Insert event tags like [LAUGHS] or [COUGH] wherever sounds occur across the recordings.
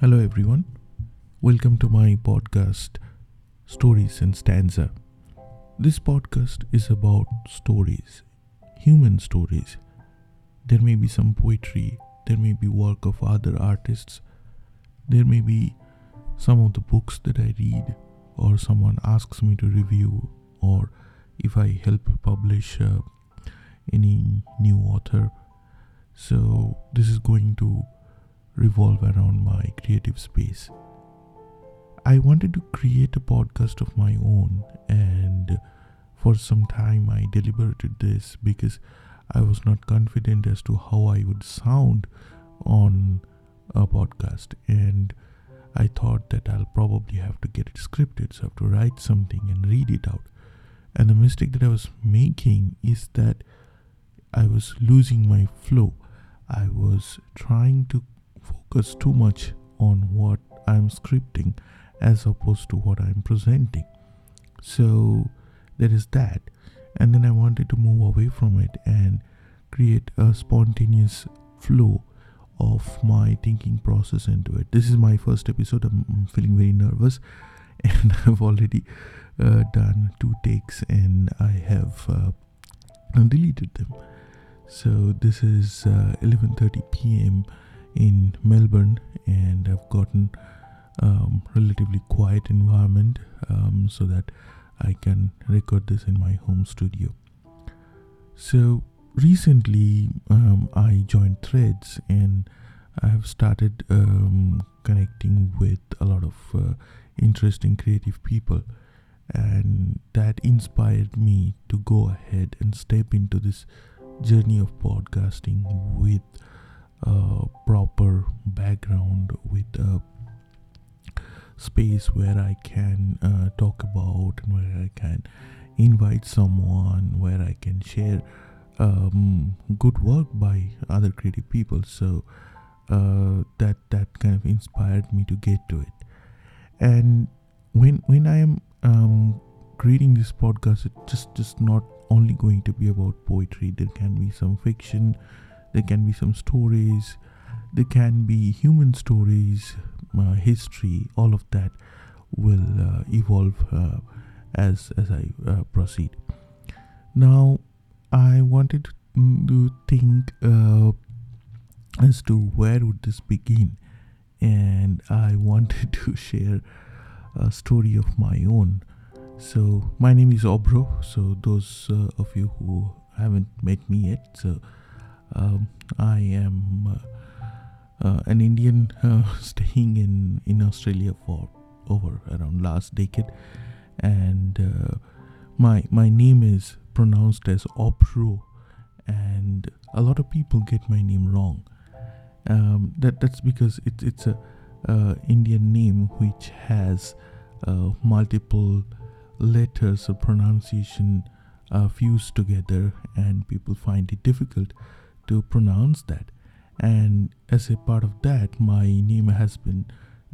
Hello, everyone. Welcome to my podcast, Stories and Stanza. This podcast is about stories, human stories. There may be some poetry, there may be work of other artists, there may be some of the books that I read, or someone asks me to review, or if I help publish uh, any new author. So, this is going to revolve around my creative space. I wanted to create a podcast of my own, and for some time I deliberated this because I was not confident as to how I would sound on a podcast, and I thought that I'll probably have to get it scripted, so I have to write something and read it out. And the mistake that I was making is that I was losing my flow. I was trying to focus too much on what I'm scripting as opposed to what I'm presenting. So there is that. And then I wanted to move away from it and create a spontaneous flow of my thinking process into it. This is my first episode. I'm, feeling very nervous, [LAUGHS] and I've already uh, done two takes and I have uh, deleted them. So this is 11:30 uh, p.m in Melbourne, and I've gotten um, relatively quiet environment um, so that I can record this in my home studio. So recently, um, I joined Threads, and I have started um, connecting with a lot of uh, interesting creative people, and that inspired me to go ahead and step into this journey of podcasting with a proper background with a space where I can uh, talk about and where I can invite someone, where I can share um, good work by other creative people. So uh, that that kind of inspired me to get to it. And when when I am um, creating this podcast, it's just just not only going to be about poetry. There can be some fiction there can be some stories. There can be human stories. Uh, history all of that will uh, evolve uh, as as i uh, proceed. Now i wanted to think uh, as to where would this begin. And i wanted [LAUGHS] to share a story of my own. So my name is obro. So those uh, of you who haven't met me yet so I am uh, uh, an Indian [LAUGHS] uh, staying in, in Australia for over around last decade, and uh, my my name is pronounced as Opro, and a lot of people get my name wrong. Um, that that's because it's it's a Indian name which has uh, multiple letters or pronunciation uh, fused together, and people find it difficult to pronounce that. And as a part of that, my name has been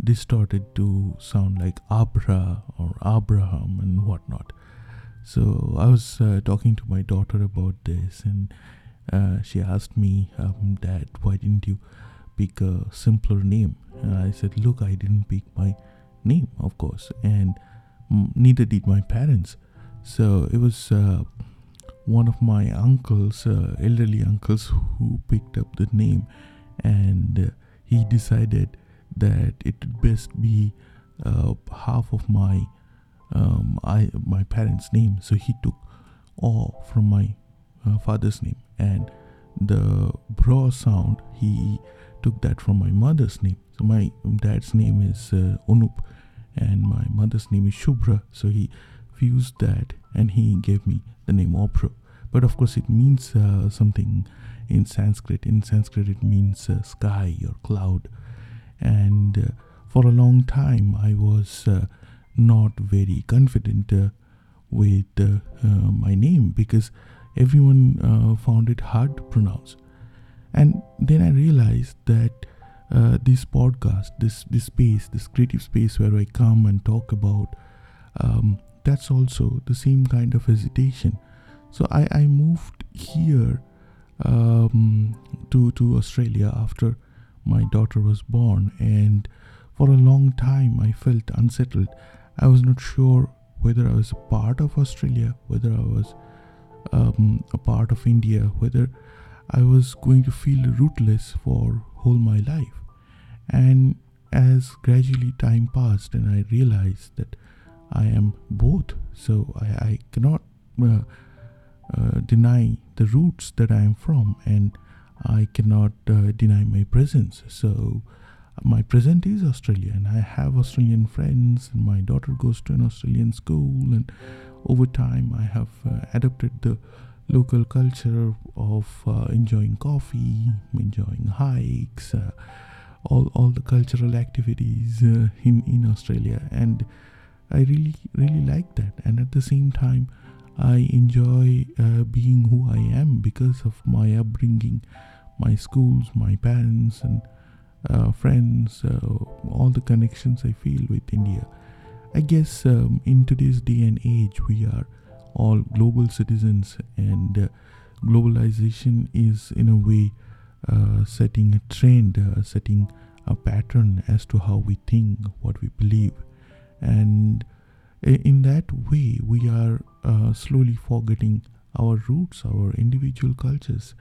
distorted to sound like Abra or Abraham and whatnot. So I was uh, talking to my daughter about this, and uh, she asked me, um, Dad, why didn't you pick a simpler name? And I said, Look, I didn't pick my name, of course, and neither did my parents. So it was uh, one of my uncles, uh, elderly uncles, who picked up the name, and uh, he decided that it would best be uh, half of my um, I my parents' name. So he took all from my uh, father's name, and the bra sound he took that from my mother's name. So my dad's name is uh, Onup, and my mother's name is Shubra. So he fused that, and he gave me the name Opro. But of course, it means uh, something in Sanskrit. In Sanskrit, it means uh, sky or cloud. And uh, for a long time, I was uh, not very confident uh, with uh, my name because everyone found it hard to pronounce. And then I realized that this podcast, this this space, this creative space where I come and talk about, um, that's also the same kind of hesitation. So I, I moved here um, to to Australia after my daughter was born, and for a long time I felt unsettled. I was not sure whether I was a part of Australia, whether I was um, a part of India, whether I was going to feel rootless for whole my life. And as gradually time passed, and I realized that I am both, so I, I cannot uh, uh, deny the roots that I am from, and I cannot uh, deny my presence. So my present is Australia, and I have Australian friends, and my daughter goes to an Australian school, and over time I have uh, adopted the local culture of uh, enjoying coffee, enjoying hikes, uh, all all the cultural activities uh, in in Australia, and I really really like that. And at the same time, I enjoy uh, being who I am because of my upbringing, my schools, my parents, and uh, friends, uh, all the connections I feel with India. I guess um, in today's day and age, we are all global citizens, and uh, globalization is, in a way, uh, setting a trend, uh, setting a pattern as to how we think, what we believe. And in that way, we are uh, slowly forgetting our roots, our individual cultures.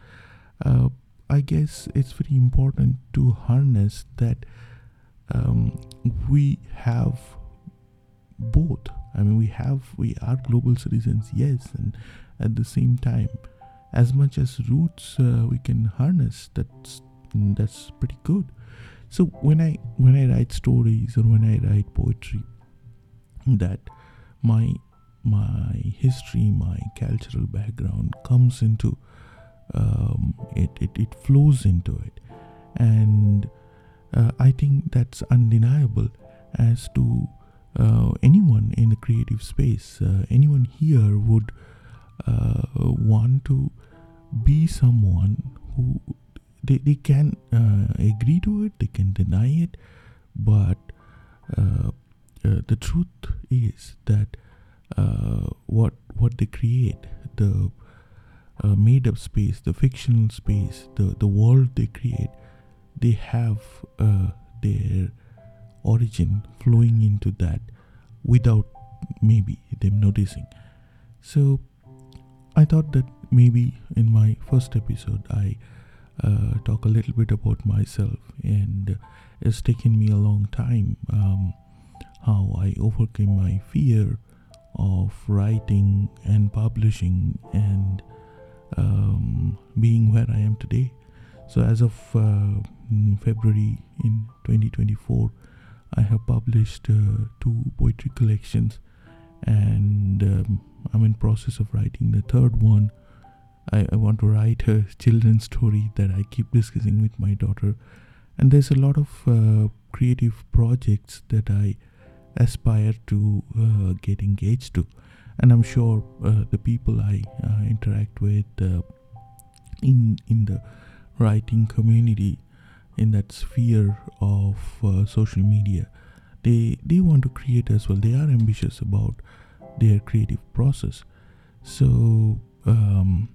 Uh, I guess it's very important to harness that um, we have both. I mean, we have we are global citizens, yes, and at the same time, as much as roots uh, we can harness, that's that's pretty good. So when I when I write stories or when I write poetry, that my my history, my cultural background comes into um, it, it, it flows into it. And uh, I think that's undeniable as to uh, anyone in the creative space. Uh, anyone here would uh, want to be someone who they, they can uh, agree to it, they can deny it, but uh, the truth is that what what they create, the uh, made up space, the fictional space, the, the world they create, they have uh, their origin flowing into that without maybe them noticing. So I thought that maybe in my first episode I uh, talk a little bit about myself, and it's taken me a long time um, how I overcame my fear of writing and publishing and um, being where I am today. So, as of uh, February in 2024, I have published uh, two poetry collections, and um, I'm in process of writing the third one. I, I want to write a children's story that I keep discussing with my daughter, and there's a lot of uh, creative projects that I aspire to uh, get engaged to. And I'm sure uh, the people I uh, interact with uh, in in the writing community in that sphere of uh, social media they they want to create as well. They are ambitious about their creative process. So um,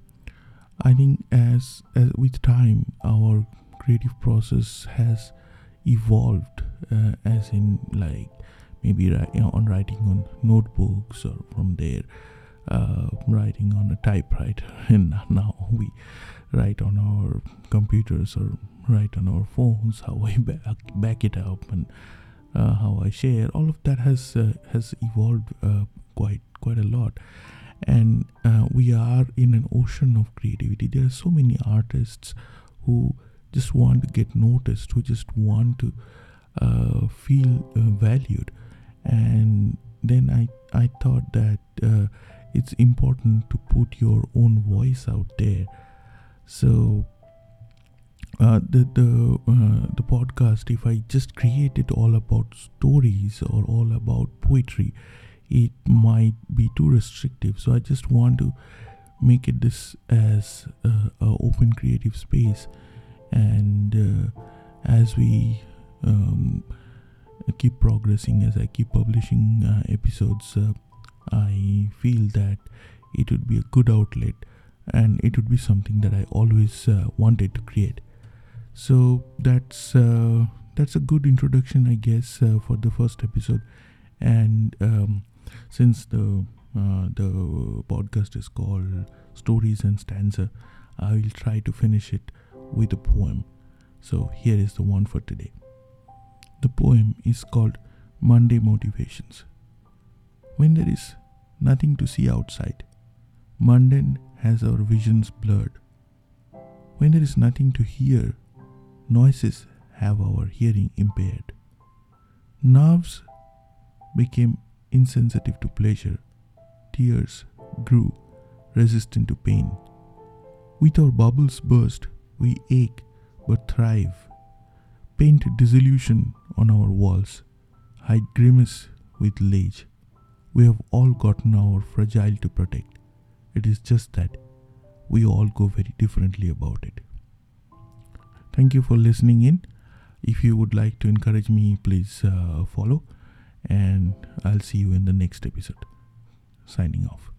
I think as, as with time our creative process has evolved uh, as in like maybe you know, on writing on notebooks or from there uh, writing on a typewriter. [LAUGHS] And now we write on our computers or write on our phones how i back, back it up and uh, how i share. All of that has uh, has evolved uh, quite quite a lot. And uh, we are in an ocean of creativity. There are so many artists who just want to get noticed who just want to uh, feel valued and then I I thought that uh, it's important to put your own voice out there. So uh, the the uh, the podcast, if I just create it all about stories or all about poetry, it might be too restrictive. So I just want to make it this as a, a open creative space, and uh, as we um, keep progressing as I keep publishing uh, episodes, uh, I feel that it would be a good outlet and it would be something that I always uh, wanted to create. So that's that's a good introduction, I guess, uh, for the first episode. And um, since the uh, the podcast is called Stories and Stanza, I will try to finish it with a poem. So here is the one for today. The poem is called Monday Motivations. When there is nothing to see outside, mundane has our visions blurred. When there is nothing to hear, noises have our hearing impaired. Nerves became insensitive to pleasure, tears grew resistant to pain. With our bubbles burst, we ache but thrive. Paint disillusion on our walls, hide grimace with lage. We have all gotten our fragile to protect. It is just that we all go very differently about it. Thank you for listening in. If you would like to encourage me, please uh, follow, and I'll see you in the next episode. Signing off.